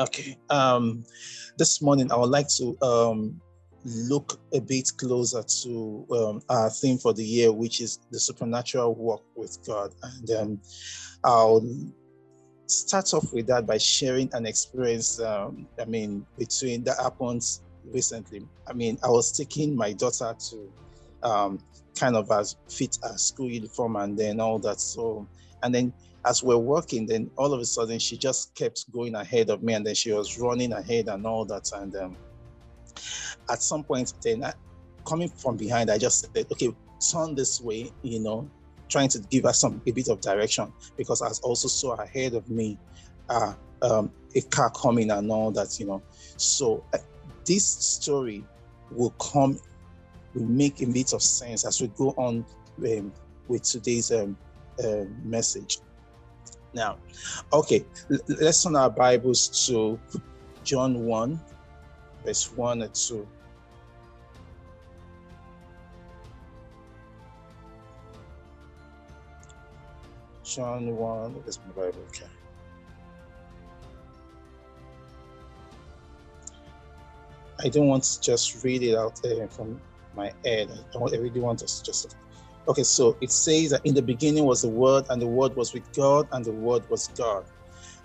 Okay. Um, this morning, I would like to um, look a bit closer to um, our theme for the year, which is the supernatural walk with God. And um, I'll start off with that by sharing an experience. Um, I mean, between that happened recently. I mean, I was taking my daughter to um, kind of as fit a school uniform and then all that. So, and then as we're working, then all of a sudden she just kept going ahead of me, and then she was running ahead and all that. And um, at some point, then I, coming from behind, I just said, "Okay, turn this way," you know, trying to give her some a bit of direction because I also saw ahead of me uh, um, a car coming and all that, you know. So uh, this story will come, will make a bit of sense as we go on um, with today's um, uh, message. Now, okay, let's turn our Bibles to John 1, verse 1 and 2. John 1, where's my Bible? Okay. I don't want to just read it out there from my head. I don't I really want us to just Okay, so it says that in the beginning was the Word, and the Word was with God, and the Word was God.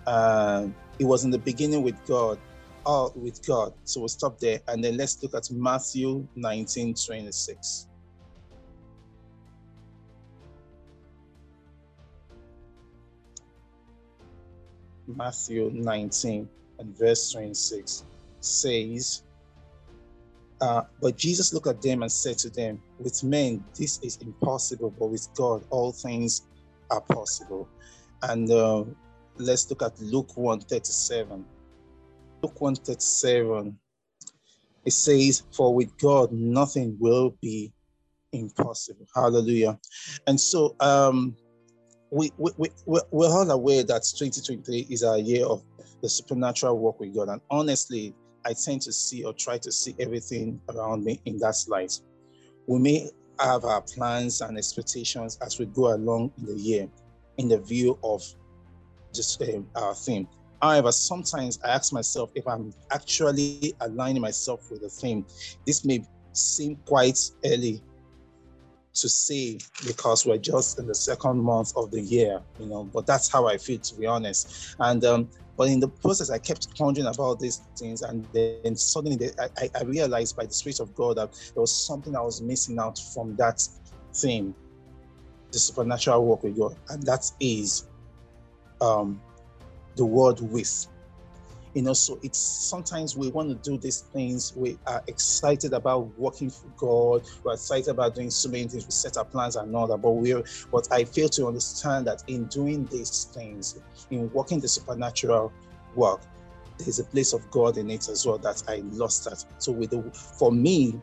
Uh, it was in the beginning with God, all with God. So we'll stop there, and then let's look at Matthew 19 26. Matthew 19 and verse 26 says, uh, but Jesus looked at them and said to them, With men, this is impossible, but with God, all things are possible. And uh, let's look at Luke 137. Luke 137, it says, For with God, nothing will be impossible. Hallelujah. And so, um, we, we, we, we're all aware that 2023 is our year of the supernatural work with God. And honestly, I tend to see or try to see everything around me in that light. We may have our plans and expectations as we go along in the year in the view of just um, our theme. However, sometimes I ask myself if I'm actually aligning myself with the theme. This may seem quite early to say because we're just in the second month of the year, you know, but that's how I feel to be honest. And um, but in the process, I kept pondering about these things, and then suddenly I, I realized by the Spirit of God that there was something I was missing out from that theme, the supernatural work with God, and that is um, the word with you know so it's sometimes we want to do these things. We are excited about working for god. We're excited about doing so many things. We set our plans and all that but we're but i fail to understand that in doing these things in working the supernatural work there's a place of god in it as well that i lost that. So with the for me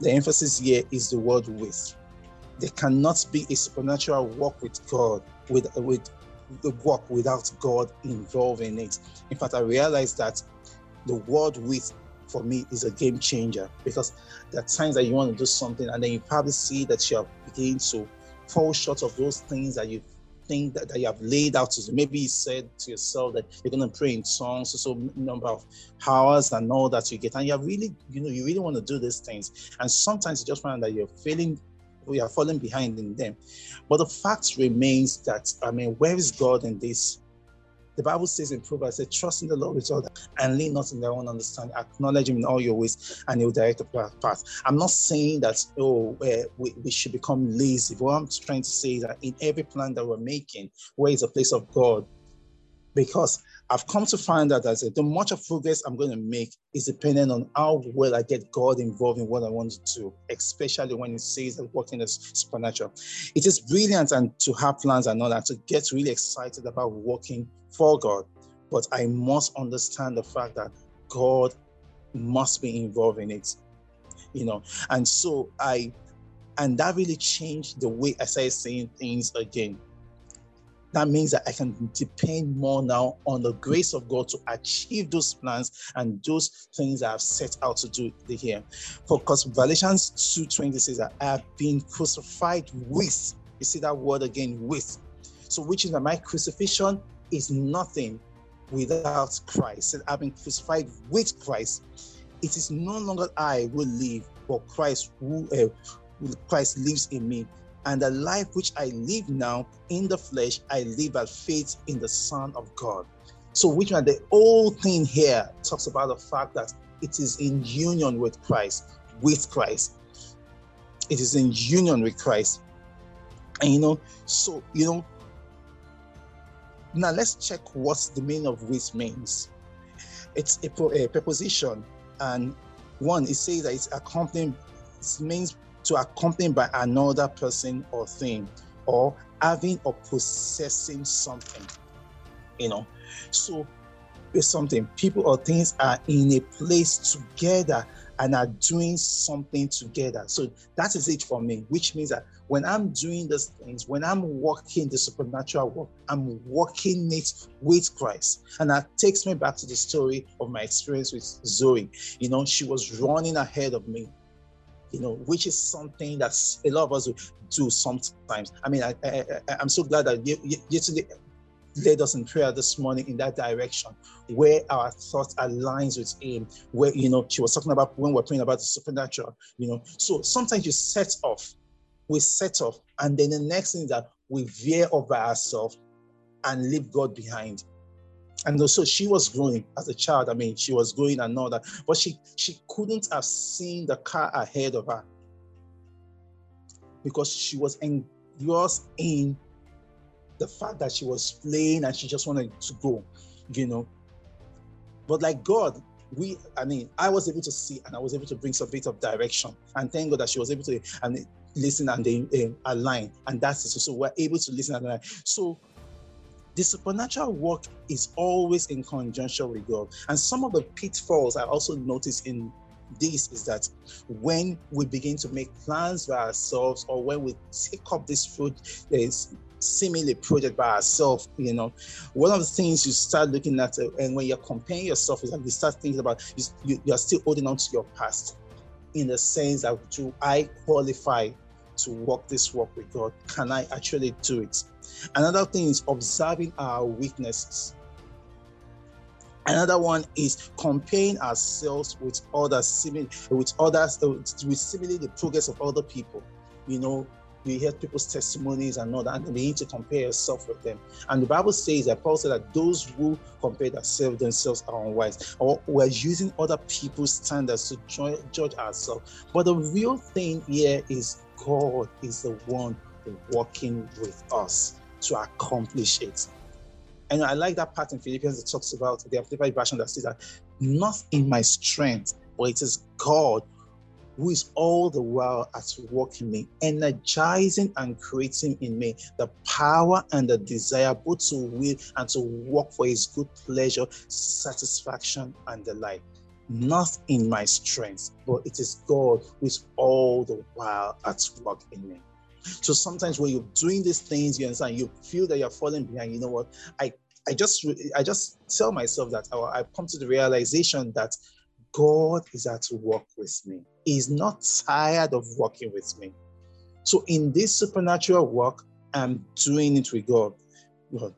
the emphasis here is the word with. There cannot be a supernatural work with god with with the work without God involved in it. In fact, I realized that the word with for me is a game changer because there are times that you want to do something and then you probably see that you are beginning to fall short of those things that you think that, that you have laid out to do. Maybe you said to yourself that you're going to pray in tongues, so, so number of hours and all that you get, and you really, you know, you really want to do these things. And sometimes you just find that you're feeling we are falling behind in them. But the fact remains that, I mean, where is God in this? The Bible says in Proverbs, say, trust in the Lord with all and lean not in their own understanding. Acknowledge him in all your ways and he will direct the path. I'm not saying that, oh, uh, we, we should become lazy. What I'm trying to say is that in every plan that we're making, where is the place of God? Because I've come to find out that the much of progress I'm going to make is dependent on how well I get God involved in what I want to do, especially when it says that working is supernatural. It is brilliant and to have plans and all that, to get really excited about working for God. But I must understand the fact that God must be involved in it. You know, and so I and that really changed the way I started saying things again that means that I can depend more now on the grace of God to achieve those plans and those things I have set out to do here. Because Galatians 2:20 says that I have been crucified with. You see that word again, with. So, which is that my crucifixion is nothing without Christ, I've been crucified with Christ, it is no longer I who live, but Christ who uh, Christ lives in me. And the life which I live now in the flesh, I live by faith in the Son of God. So, which one? The whole thing here talks about the fact that it is in union with Christ, with Christ. It is in union with Christ. And you know, so you know, now let's check what the meaning of which means. It's a, a preposition, and one it says that it's accompanied. It means to accompany by another person or thing, or having or possessing something. You know, so it's something. People or things are in a place together and are doing something together. So that is it for me, which means that when I'm doing these things, when I'm walking the supernatural work, I'm walking it with Christ. And that takes me back to the story of my experience with Zoe. You know, she was running ahead of me. You know, which is something that a lot of us do sometimes. I mean, I, I, am so glad that you yesterday led us in prayer this morning in that direction where our thoughts aligns with him where you know she was talking about when we're praying about the supernatural you know so sometimes you set off we set off and then the next thing that we veer over ourselves and leave god behind and so she was growing as a child i mean she was growing and all that but she she couldn't have seen the car ahead of her because she was engrossed in the fact that she was playing and she just wanted to go, you know. But like God, we, I mean, I was able to see and I was able to bring some bit of direction. And thank God that she was able to and listen and they um, align. And that's it. So we're able to listen and align. So the supernatural work is always in conjunction with God. And some of the pitfalls I also noticed in this is that when we begin to make plans by ourselves or when we take up this fruit, there's seemingly project by ourselves, you know, one of the things you start looking at, uh, and when you're comparing yourself, is that you start thinking about you, you are still holding on to your past in the sense that do I qualify to walk this walk with God? Can I actually do it? Another thing is observing our weaknesses. Another one is comparing ourselves with others, with others, uh, with similarly the progress of other people. You know, you hear people's testimonies and all that, and you need to compare yourself with them. And the Bible says that Paul said that those who compare themselves themselves are unwise, or we're using other people's standards to judge ourselves. But the real thing here is God is the one working with us to accomplish it. And I like that part in Philippians that talks about the Amplified version that says that not in my strength, but it is God who is all the while at work in me, energizing and creating in me the power and the desire both to will and to work for his good pleasure, satisfaction, and delight. Not in my strength, but it is God who is all the while at work in me. So sometimes when you're doing these things, you understand, you feel that you're falling behind. You know what? I I just I just tell myself that I, come to the realization that God is at work with me. He's not tired of working with me. So in this supernatural work, I'm doing it with God. God.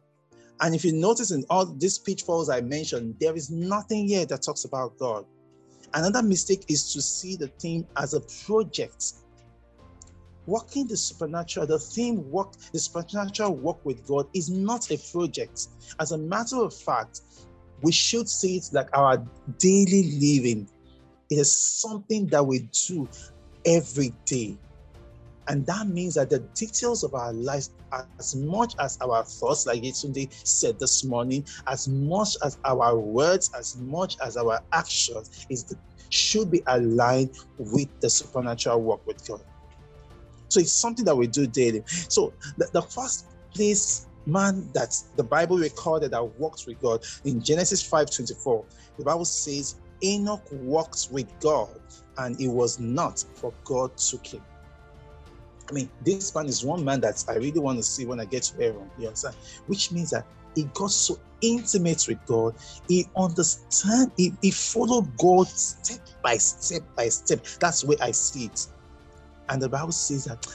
And if you notice in all these pitfalls I mentioned, there is nothing here that talks about God. Another mistake is to see the thing as a project. Working the supernatural, the theme work, the supernatural work with God is not a project. As a matter of fact, we should see it like our daily living. It is something that we do every day. And that means that the details of our lives, as much as our thoughts, like Yetunde said this morning, as much as our words, as much as our actions, is the, should be aligned with the supernatural work with God. So it's something that we do daily. So the, the first place man that the Bible recorded that walked with God in Genesis 5:24. The Bible says Enoch walked with God and it was not for God took him. I mean, this man is one man that I really want to see when I get to heaven. You understand? Which means that he got so intimate with God. He understand. He, he followed God step by step by step. That's way I see it. And the Bible says that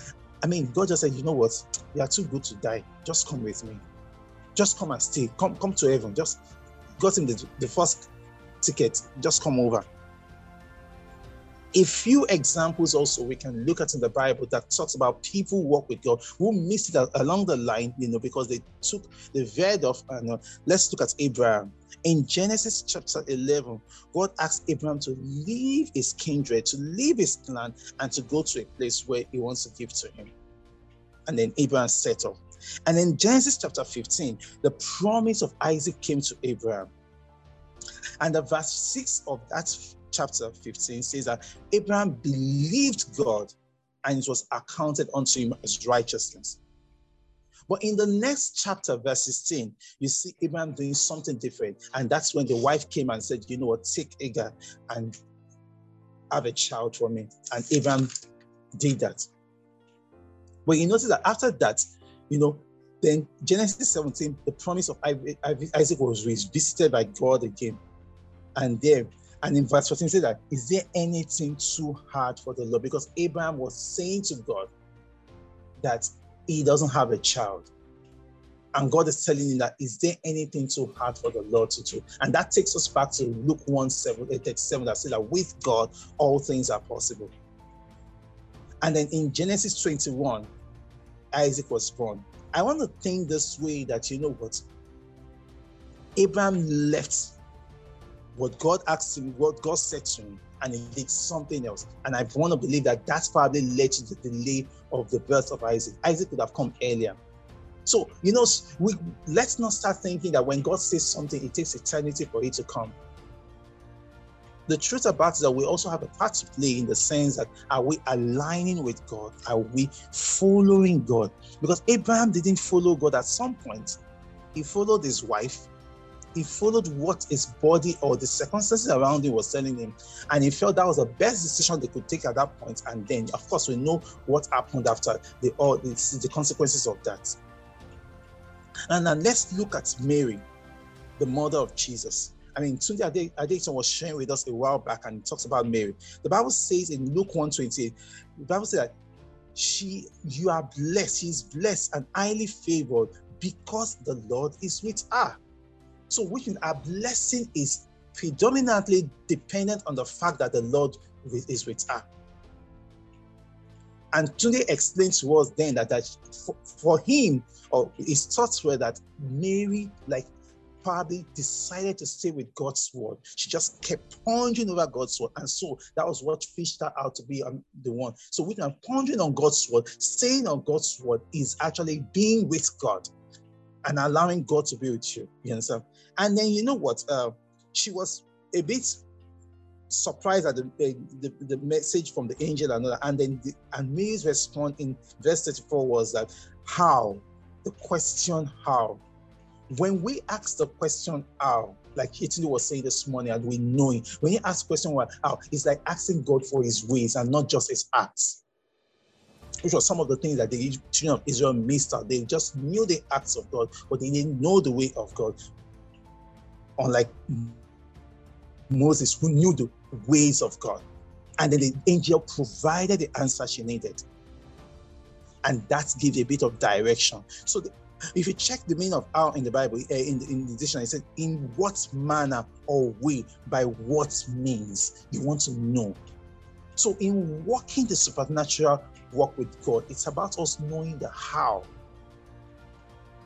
I mean, God just said, you know what? You are too good to die. Just come with me. Just come and stay. Come, come to heaven. Just got him the, the first ticket, just come over. A few examples also we can look at in the Bible that talks about people who walk with God who missed it along the line, you know, because they took the veered off. And uh, let's look at Abraham. In Genesis chapter 11, God asked Abraham to leave his kindred, to leave his clan, and to go to a place where he wants to give to him. And then Abraham set off. And in Genesis chapter 15, the promise of Isaac came to Abraham. And the verse 6 of that chapter 15 says that Abraham believed God and it was accounted unto him as righteousness. But in the next chapter, verse 16, you see Abraham doing something different. And that's when the wife came and said, You know what, take Agar and have a child for me. And Abraham did that. But you notice that after that, you know, then Genesis 17, the promise of Isaac was visited by God again. And there, and in verse 14, says that, is there anything too hard for the Lord? Because Abraham was saying to God that he doesn't have a child. And God is telling him that, is there anything too hard for the Lord to do? And that takes us back to Luke 1 7, uh, 37 that says that with God, all things are possible. And then in Genesis 21, Isaac was born. I want to think this way that, you know what? Abraham left what God asked him, what God said to him, and he did something else. And I want to believe that that's probably led to the delay of the birth of Isaac. Isaac could have come earlier. So, you know, we let's not start thinking that when God says something, it takes eternity for it to come. The truth about it is that we also have a part to play in the sense that are we aligning with God? Are we following God? Because Abraham didn't follow God at some point. He followed his wife, he followed what his body or the circumstances around him was telling him, and he felt that was the best decision they could take at that point. And then, of course, we know what happened after the all the, the consequences of that. And now let's look at Mary, the mother of Jesus. I mean, Tunde Adekson was sharing with us a while back, and talks about Mary. The Bible says in Luke 1:20, the Bible says that she, you are blessed, she's blessed and highly favored because the Lord is with her. So, which means our blessing is predominantly dependent on the fact that the Lord is with her. And Tunde explained to us then that, that for, for him, or his thoughts were that Mary, like probably decided to stay with God's word. She just kept pondering over God's word. And so that was what fished her out to be um, the one. So we can pondering on God's word, staying on God's word is actually being with God and allowing God to be with you. You understand? And then you know what? Uh, she was a bit surprised at the, the, the, message from the angel and, and then the, and Mary's response in verse 34 was that how? The question how? When we ask the question how? Like Hitler was saying this morning and we know it. When you ask question how? It's like asking God for his ways and not just his acts. Which was some of the things that the children of Israel missed out. They just knew the acts of God, but they didn't know the way of God. Unlike Moses, who knew the ways of God. And then the angel provided the answer she needed. And that gives a bit of direction. So the, if you check the meaning of how in the Bible, uh, in, the, in the dictionary, it says, in what manner or way, by what means you want to know. So in walking the supernatural walk with God, it's about us knowing the how.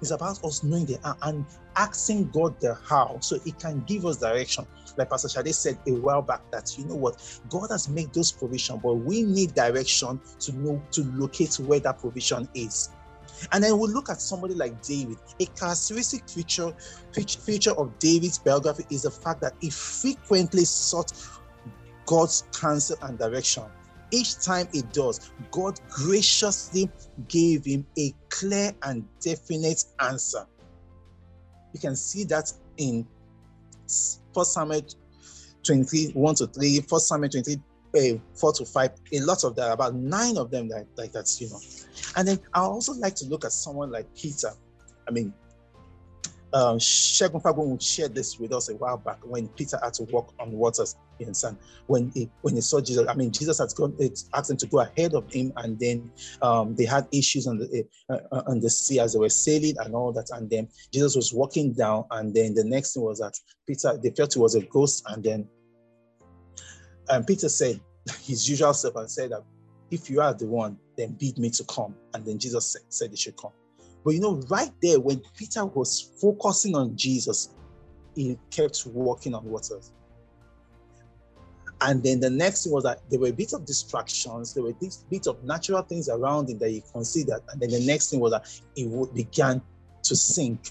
It's about us knowing the how and asking God the how so He can give us direction. Like Pastor Shade said a while back, that you know what, God has made those provision, but we need direction to know to locate where that provision is. And then we'll look at somebody like David. A characteristic feature, feature of David's biography is the fact that he frequently sought God's counsel and direction. Each time he does, God graciously gave him a clear and definite answer. You can see that in First Samuel 23, 1 to 3, 1 Samuel 23, uh, 4 to 5, a lot of that, about nine of them like, like that, you know. And then I also like to look at someone like Peter. I mean, um, Shegun Fagun shared this with us a while back when Peter had to walk on waters in sand. When he when he saw Jesus, I mean, Jesus had gone, it asked him to go ahead of him, and then um, they had issues on the uh, uh, on the sea as they were sailing and all that. And then Jesus was walking down, and then the next thing was that Peter they felt it was a ghost, and then and Peter said his usual self and said that if you are the one, then bid me to come. And then Jesus said, said he should come. But you know, right there, when Peter was focusing on Jesus, he kept walking on waters. And then the next thing was that there were a bit of distractions, there were this bit of natural things around him that he considered. And then the next thing was that he began to sink.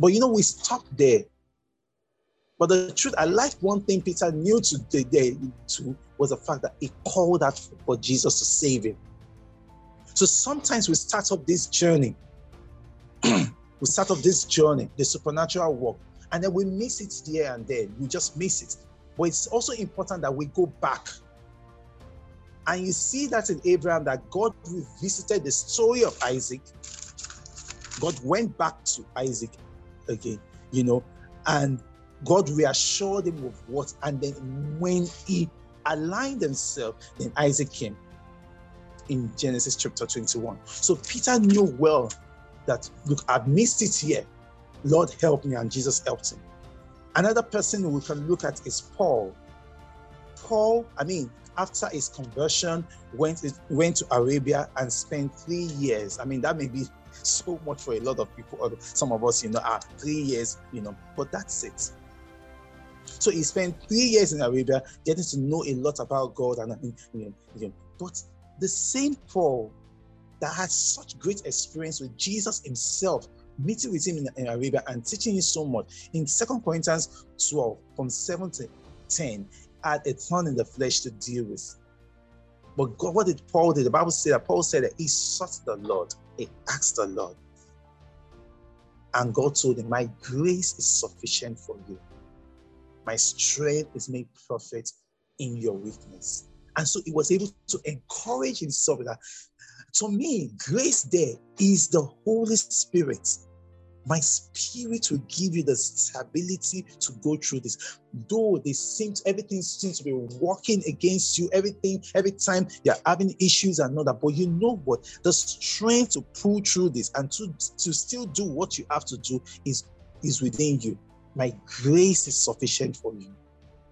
But you know, we stopped there. But the truth, I like one thing Peter knew today too was the fact that he called out for Jesus to save him. So sometimes we start up this journey we start off this journey, the supernatural work, and then we miss it here and there. We just miss it. But it's also important that we go back. And you see that in Abraham, that God revisited the story of Isaac. God went back to Isaac again, you know, and God reassured him of what. And then when he aligned himself, then Isaac came in Genesis chapter 21. So Peter knew well that, look, I've missed it here. Lord, help me. And Jesus helped him. Another person we can look at is Paul. Paul, I mean, after his conversion, went, went to Arabia and spent three years. I mean, that may be so much for a lot of people, or some of us, you know, are three years, you know, but that's it. So he spent three years in Arabia, getting to know a lot about God, and you know, you know, but the same Paul that had such great experience with Jesus himself, meeting with him in, in Arabia and teaching him so much. In Second Corinthians 12, from 7 to 10, had a thorn in the flesh to deal with. But God, what did Paul do? The Bible said that Paul said that he sought the Lord, he asked the Lord. And God told him, My grace is sufficient for you. My strength is made perfect in your weakness. And so he was able to encourage himself that to me, grace there is the Holy Spirit. My spirit will give you the stability to go through this. Though they seem everything seems to be working against you, everything, every time you're having issues and all that. But you know what? The strength to pull through this and to, to still do what you have to do is, is within you. My grace is sufficient for you.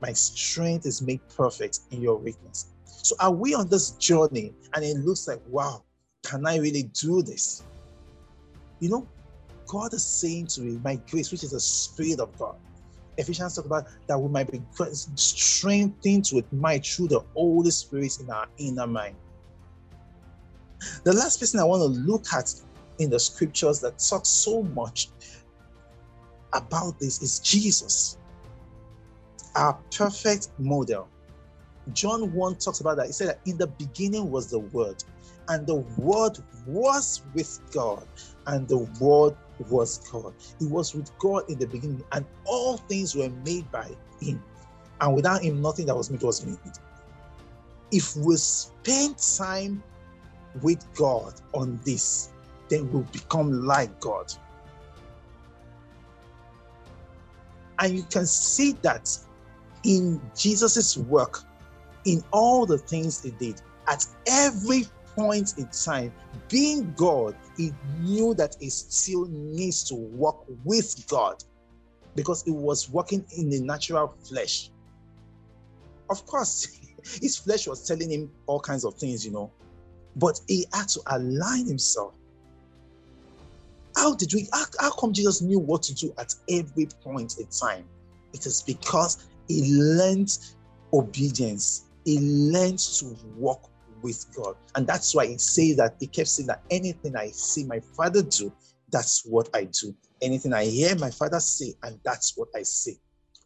My strength is made perfect in your weakness. So are we on this journey and it looks like, wow, can I really do this? You know, God is saying to me, my grace, which is the Spirit of God. Ephesians talk about that we might be strengthened with might through the Holy Spirit in our inner mind. The last person I want to look at in the scriptures that talks so much about this is Jesus, our perfect model. John 1 talks about that. He said that in the beginning was the Word, and the Word was with God, and the Word was God. He was with God in the beginning, and all things were made by Him. And without Him, nothing that was made was made. If we spend time with God on this, then we'll become like God. And you can see that in Jesus' work, in all the things He did, at every point in time, being God, he knew that he still needs to work with God because he was working in the natural flesh. Of course, his flesh was telling him all kinds of things, you know, but he had to align himself. How did we, how, how come Jesus knew what to do at every point in time? It is because he learned obedience, he learned to walk with God. And that's why he says that he kept saying that anything I see my father do, that's what I do. Anything I hear my father say, and that's what I say.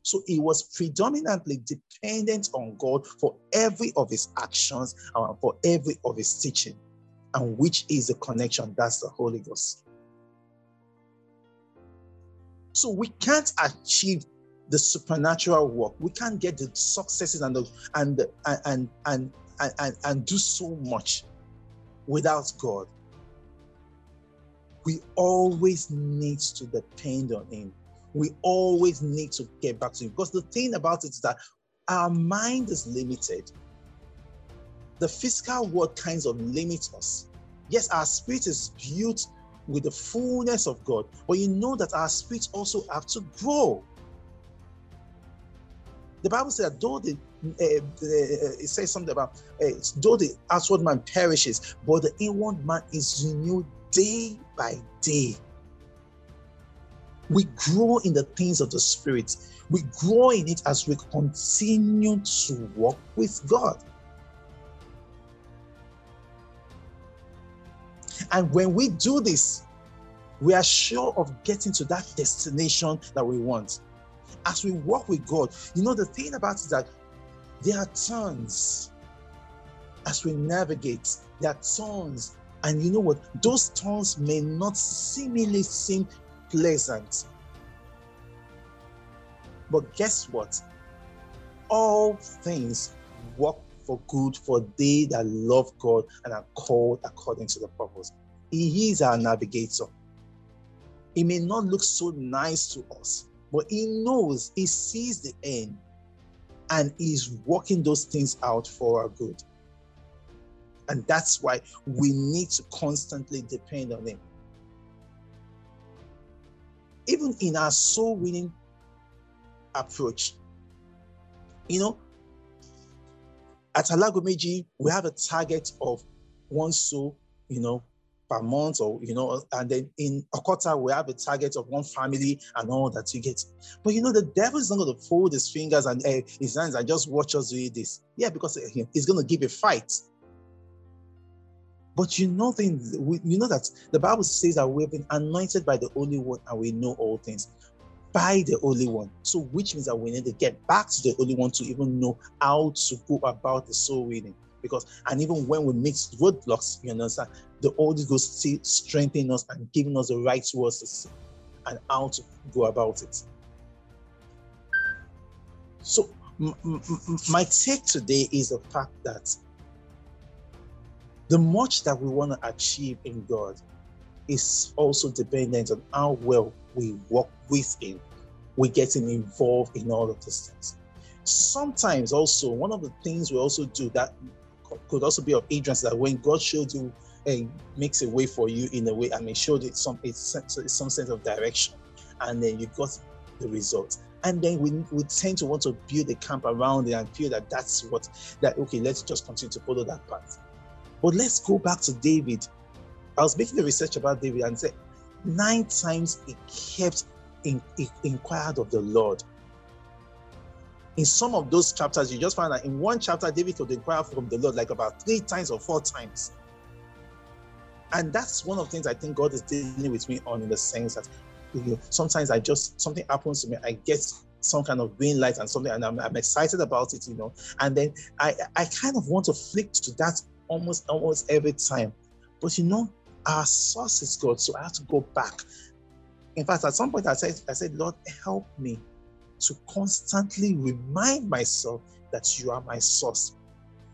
So he was predominantly dependent on God for every of his actions and for every of his teaching. And which is the connection? That's the Holy Ghost. So we can't achieve the supernatural work. We can't get the successes and the and the, and and and, and, and do so much without God. we always need to depend on Him. We always need to get back to Him because the thing about it is that our mind is limited. The physical world kinds of limits us. Yes, our spirit is built with the fullness of God, but you know that our spirit also have to grow. The Bible says that though the uh, uh, it says something about uh, though the outward man perishes, but the inward man is renewed day by day. We grow in the things of the Spirit. We grow in it as we continue to walk with God. And when we do this, we are sure of getting to that destination that we want. As we walk with God, you know, the thing about it is that there are turns as we navigate, there are turns. And you know what? Those turns may not seemingly seem pleasant. But guess what? All things work for good for they that love God and are called according to the purpose. He is our navigator. It may not look so nice to us, but he knows, he sees the end, and he's working those things out for our good. And that's why we need to constantly depend on him. Even in our soul winning approach, you know, at Alagomeji, we have a target of one soul, you know, per month or you know and then in okota we have a target of one family and all that you get. But you know the devil is not going to fold his fingers and uh, his hands and just watch us do this. Yeah because uh, he's going to give a fight. But you know things you know that the bible says that we've been anointed by the only one and we know all things by the only one. So which means that we need to get back to the only one to even know how to go about the soul winning because and even when we meet roadblocks you understand the Holy Ghost still strengthening us and giving us the right words and how to go about it. So, m- m- my take today is the fact that the much that we want to achieve in God is also dependent on how well we work with Him. We're getting involved in all of these things. Sometimes, also, one of the things we also do that could also be of hindrance that when God showed you and makes a way for you in a way. I mean, showed it some it's some sense of direction, and then you got the result. And then we, we tend to want to build a camp around it and feel that that's what that okay. Let's just continue to follow that path. But let's go back to David. I was making the research about David and said nine times he kept in, he inquired of the Lord. In some of those chapters, you just find that in one chapter, David could inquire from the Lord like about three times or four times. And that's one of the things I think God is dealing with me on in the sense that you know, sometimes I just something happens to me, I get some kind of green light and something, and I'm, I'm excited about it, you know. And then I I kind of want to flick to that almost almost every time. But you know, our source is God, so I have to go back. In fact, at some point I said, I said, Lord, help me to constantly remind myself that you are my source.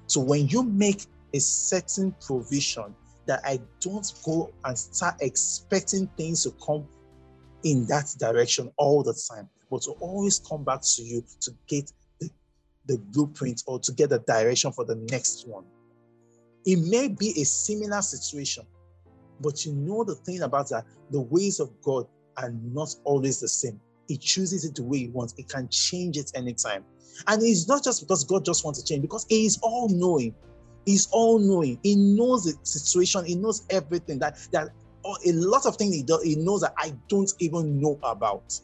So when you make a certain provision, that I don't go and start expecting things to come in that direction all the time, but to always come back to you to get the, the blueprint or to get the direction for the next one. It may be a similar situation, but you know the thing about that the ways of God are not always the same. He chooses it the way he wants, it can change it anytime. And it's not just because God just wants to change, because He is all knowing. He's all knowing. He knows the situation. He knows everything that that oh, a lot of things he does. He knows that I don't even know about.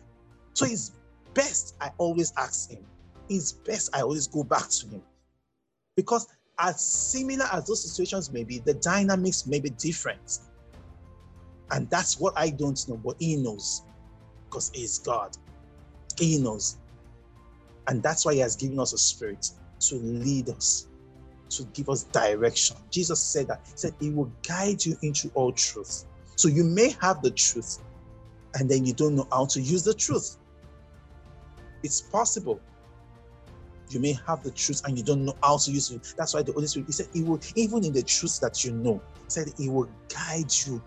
So it's best I always ask him. It's best I always go back to him, because as similar as those situations may be, the dynamics may be different. And that's what I don't know, but he knows because he's God. He knows. And that's why he has given us a spirit to lead us to give us direction. Jesus said that. He said he will guide you into all truth. So you may have the truth and then you don't know how to use the truth. It's possible. You may have the truth and you don't know how to use it. That's why the Holy Spirit, He said, He will, even in the truth that you know, He said He will guide you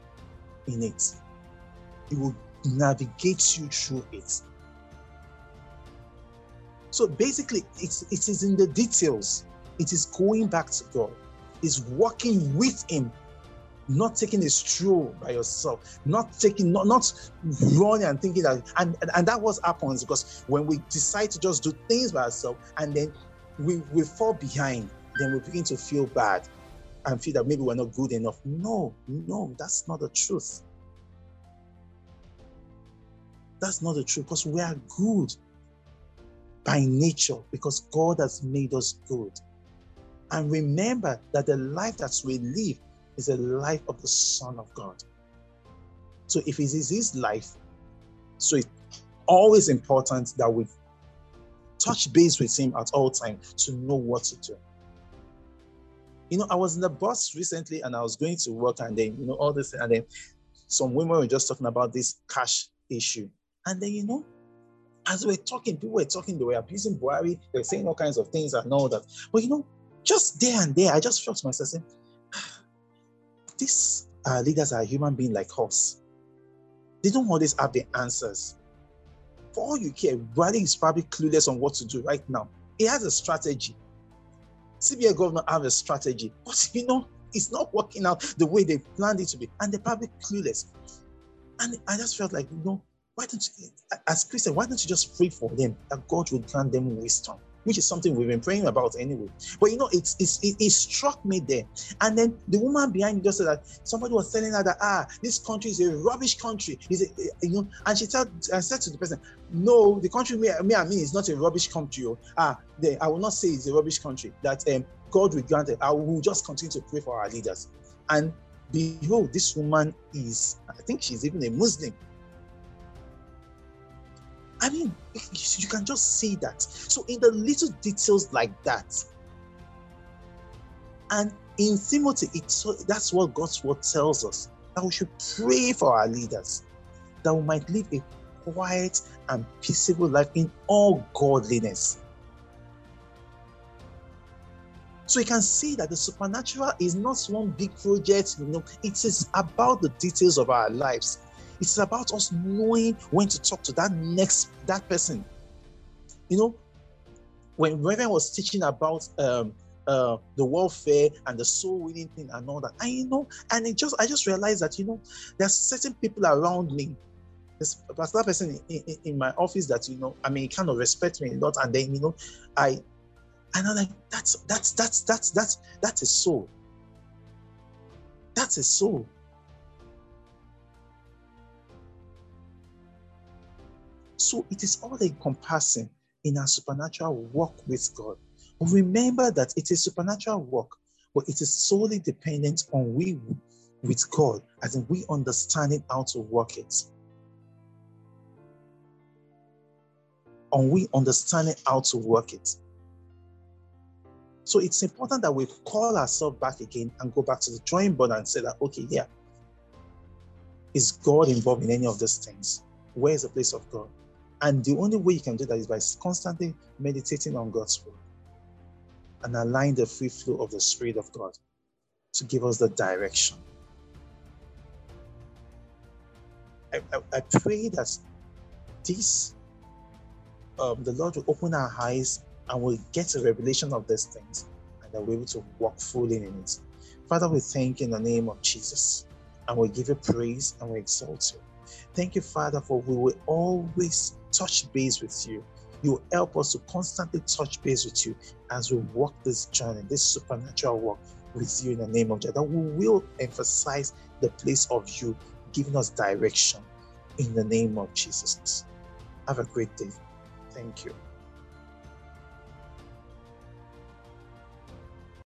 in it. He will navigate you through it. So basically, it's, it is in the details. It is going back to God. It's working with Him, not taking a stroll by yourself, not taking, not, not running and thinking that, and, and, and that was happens because when we decide to just do things by ourselves and then we, we fall behind, then we begin to feel bad and feel that maybe we're not good enough. No, no, that's not the truth. That's not the truth because we are good by nature because God has made us good. And remember that the life that we live is the life of the Son of God. So if it is his life, so it's always important that we touch base with him at all times to know what to do. You know, I was in the bus recently and I was going to work, and then, you know, all this, and then some women were just talking about this cash issue. And then, you know, as we're talking, people were talking, they were abusing Buhari, they were saying all kinds of things and all that. But, you know, just there and there, I just felt myself saying, these uh, leaders are human beings like us. They don't always have the answers. For all you care, Buhari is probably clueless on what to do right now. He has a strategy. CBN government have a strategy, but you know, it's not working out the way they planned it to be, and they're probably clueless. And I just felt like, you know, why don't you, as Christian, why don't you just pray for them that God will grant them wisdom? which is something we've been praying about anyway. But you know, it's, it's it, it, struck me there. And then the woman behind just said that somebody was telling her that ah, this country is a rubbish country. Is it you know? And she told and said to the person, no, the country me, me and me is not a rubbish country. Oh. Ah, they, I will not say it's a rubbish country. That um, God will grant it. I will just continue to pray for our leaders. And behold, this woman is, I think she's even a Muslim. I mean, you can just see that. So, in the little details like that, and in Timothy, it's that's what God's word tells us that we should pray for our leaders, that we might live a quiet and peaceable life in all godliness. So you can see that the supernatural is not one big project, you know, it is about the details of our lives. It's about us knowing when to talk to that next that person. You know, when Reverend was teaching about um, uh, the warfare and the soul winning thing and all that, I you know, and it just I just realized that you know there's certain people around me. There's particular person in, in, in my office that you know, I mean, kind of respect me a lot, and then you know, I and I'm like, that's that's that's that's that's that's a soul. That's a soul. So it is all encompassing in our supernatural walk with God. Remember that it is supernatural work, but it is solely dependent on we with God, as in we understanding how to work it. On we understanding how to work it. So it's important that we call ourselves back again and go back to the drawing board and say that, okay, yeah, is God involved in any of these things? Where is the place of God? And the only way you can do that is by constantly meditating on God's word and allowing the free flow of the Spirit of God to give us the direction. I, I, I pray that this, um, the Lord will open our eyes and we'll get a revelation of these things and that we're able to walk fully in it. Father, we thank in the name of Jesus and we give you praise and we exalt you. Thank you, Father, for we will always touch base with you. You will help us to constantly touch base with you as we walk this journey, this supernatural walk with you in the name of Jesus. That we will emphasize the place of you, giving us direction in the name of Jesus. Have a great day. Thank you.